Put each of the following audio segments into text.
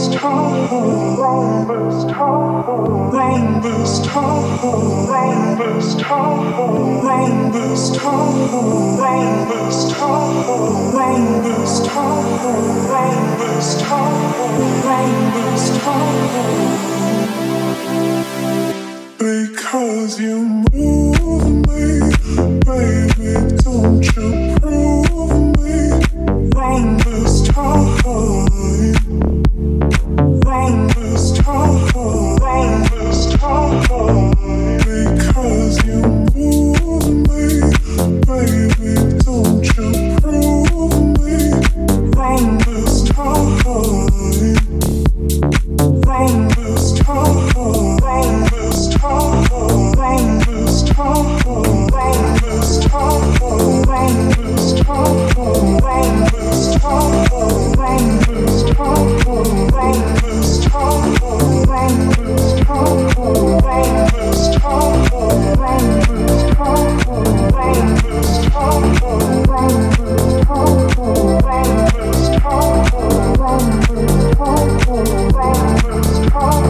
this time. This time. This time. This time. This time. This time. This time. This time. Because you move me, baby, don't you prove?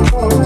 oh, oh.